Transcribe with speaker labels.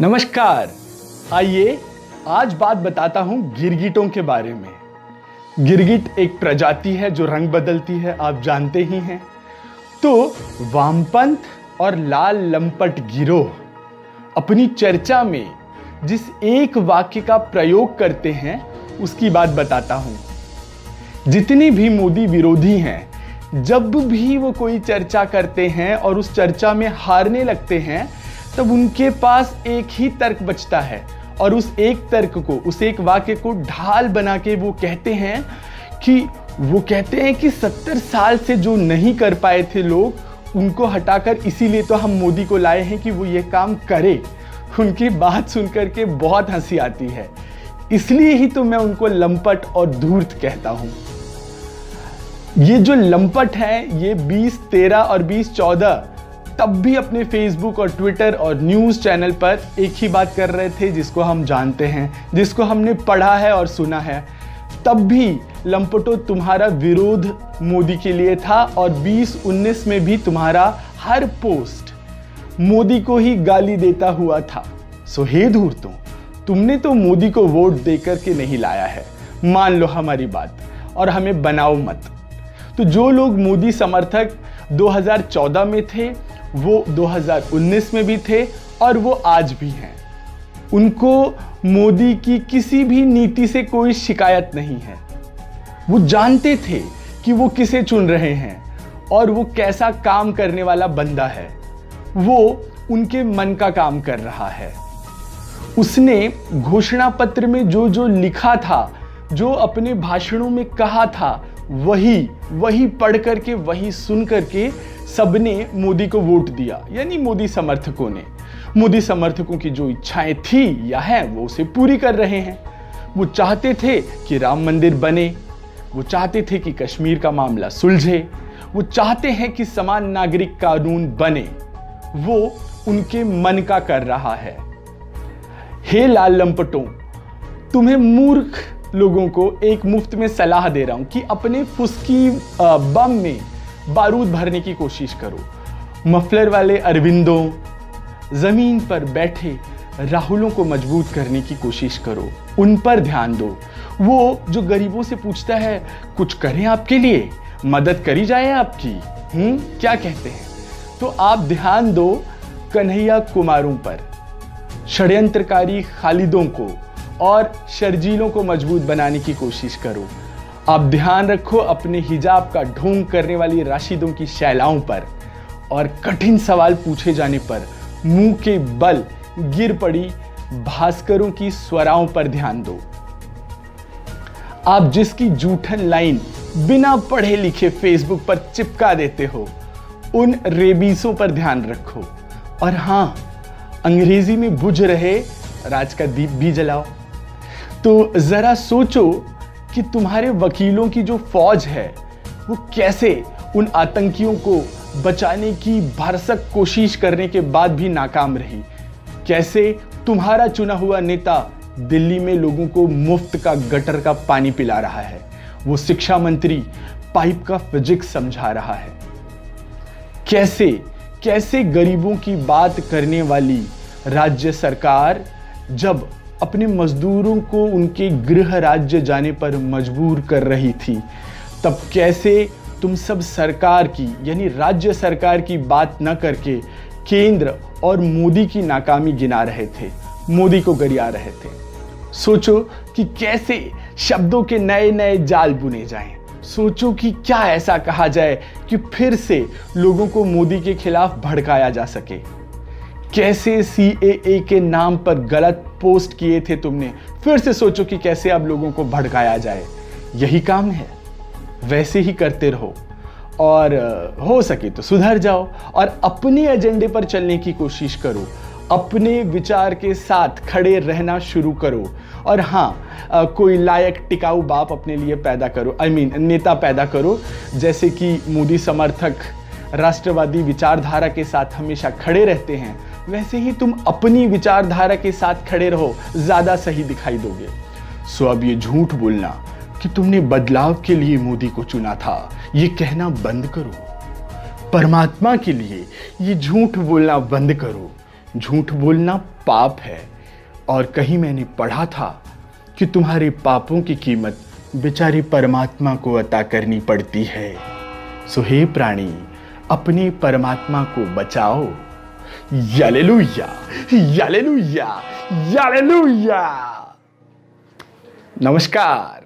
Speaker 1: नमस्कार। आइए आज बात बताता हूँ गिरगिटों के बारे में। गिरगिट एक प्रजाति है जो रंग बदलती है, आप जानते ही हैं। तो वामपंथ और लाल लंपट गिरोह अपनी चर्चा में जिस एक वाक्य का प्रयोग करते हैं, उसकी बात बताता हूँ। जितने भी मोदी विरोधी हैं, जब भी वो कोई चर्चा करते हैं और उस चर्चा में हारने लगते हैं तब उनके पास एक ही तर्क बचता है और उस एक तर्क को, उस एक वाक्य को ढाल बना के वो कहते हैं कि, वो कहते हैं कि सत्तर साल से जो नहीं कर पाए थे लोग, उनको हटाकर इसीलिए तो हम मोदी को लाए हैं कि वो ये काम करे। उनकी बात सुनकर के बहुत हँसी आती है। इसलिए ही तो मैं उनको लंपट और धूर्त कहता हूँ। ये जो लंपट है, ये 20 13 और 20 14 तब भी अपने फेसबुक और ट्विटर और न्यूज़ चैनल पर एक ही बात कर रहे थे जिसको हम जानते हैं, जिसको हमने पढ़ा है और सुना है। तब भी लंपटो तुम्हारा विरोध मोदी के लिए था और 2019 में भी तुम्हारा हर पोस्ट मोदी को ही गाली देता हुआ था। सो हे धूर्तों, तुमने तो मोदी को वोट देकर के नहीं लाया है। मान लो हमारी बात और हमें बनाओ मत। तो जो लोग मोदी समर्थक 2014 में थे वो 2019 में भी थे और वो आज भी हैं। उनको मोदी की किसी भी नीति से कोई शिकायत नहीं है। वो जानते थे कि वो किसे चुन रहे हैं और वो कैसा काम करने वाला बंदा है। वो उनके मन का काम कर रहा है। उसने घोषणा पत्र में जो जो लिखा था, जो अपने भाषणों में कहा था, वही वही पढ़ करके, वही सुन करके सबने मोदी को वोट दिया, यानी मोदी समर्थकों ने। मोदी समर्थकों की जो इच्छाएँ थी या है, वो उसे पूरी कर रहे हैं। वो चाहते थे कि राम मंदिर बने, वो चाहते थे कि कश्मीर का मामला सुलझे, वो चाहते हैं कि समान नागरिक कानून बने। वो उनके मन का कर रहा है। हे लाल लंपटों, तुम्हें मूर्ख लोगों को एक मुफ़्त में सलाह दे रहा हूँ कि अपने फुसकी बम में बारूद भरने की कोशिश करो। मफलर वाले अरविंदों, ज़मीन पर बैठे राहुलों को मज़बूत करने की कोशिश करो। उन पर ध्यान दो। वो जो गरीबों से पूछता है, कुछ करें आपके लिए? मदद करी जाए आपकी? हम्म क्या कहते हैं? तो आप ध्यान दो कन्हैया कुमारों पर, षड्यंत्रकारी खालिदों को और शर्जीलों को मज़बूत बनाने की कोशिश करो। आप ध्यान रखो अपने हिजाब का ढोंग करने वाली राशिदों की शैलाओं पर और कठिन सवाल पूछे जाने पर मुँह के बल गिर पड़ी भास्करों की स्वराओं पर ध्यान दो। आप जिसकी जूठन लाइन बिना पढ़े लिखे फेसबुक पर चिपका देते हो, उन रेबीसों पर ध्यान रखो। और हाँ, अंग्रेज़ी में बुझ रहे राज का दीप भी जलाओ। तो जरा सोचो कि तुम्हारे वकीलों की जो फौज है, वो कैसे उन आतंकियों को बचाने की भरसक कोशिश करने के बाद भी नाकाम रही? कैसे तुम्हारा चुना हुआ नेता दिल्ली में लोगों को मुफ़्त का गटर का पानी पिला रहा है? वो शिक्षा मंत्री पाइप का फिजिक्स समझा रहा है। कैसे कैसे गरीबों की बात करने वाली राज्य सरकार जब अपने मजदूरों को उनके गृह राज्य जाने पर मजबूर कर रही थी। तब कैसे तुम सब सरकार की, यानी राज्य सरकार की बात न करके केंद्र और मोदी की नाकामी गिना रहे थे, मोदी को गरिया रहे थे। सोचो कि कैसे शब्दों के नए नए जाल बुने जाएँ। सोचो कि क्या ऐसा कहा जाए कि फिर से लोगों को मोदी के खिलाफ भड़काया जा सके। कैसे सी के नाम पर गलत पोस्ट किए थे तुमने? फिर से सोचो कि कैसे अब लोगों को भड़काया जाए। यही काम है। वैसे ही करते रहो। और हो सके तो सुधर जाओ और अपने एजेंडे पर चलने की कोशिश करो। अपने विचार के साथ खड़े रहना शुरू करो। और हाँ कोई लायक टिकाऊ बाप अपने लिए पैदा करो। आई I मीन mean, नेता पैदा करो। जैसे कि मोदी समर्थक राष्ट्रवादी विचारधारा के साथ हमेशा खड़े रहते हैं। वैसे ही तुम अपनी विचारधारा के साथ खड़े रहो, ज़्यादा सही दिखाई दोगे। सो अब ये झूठ बोलना कि तुमने बदलाव के लिए मोदी को चुना था, ये कहना बंद करो। परमात्मा के लिए ये झूठ बोलना बंद करो। झूठ बोलना पाप है, और कहीं मैंने पढ़ा था कि तुम्हारे पापों की कीमत बेचारी परमात्मा को अता करनी पड़ती है। सो हे प्राणी, अपने परमात्मा को बचाओ। यालेलुया यालेलुया यालेलुया नमस्कार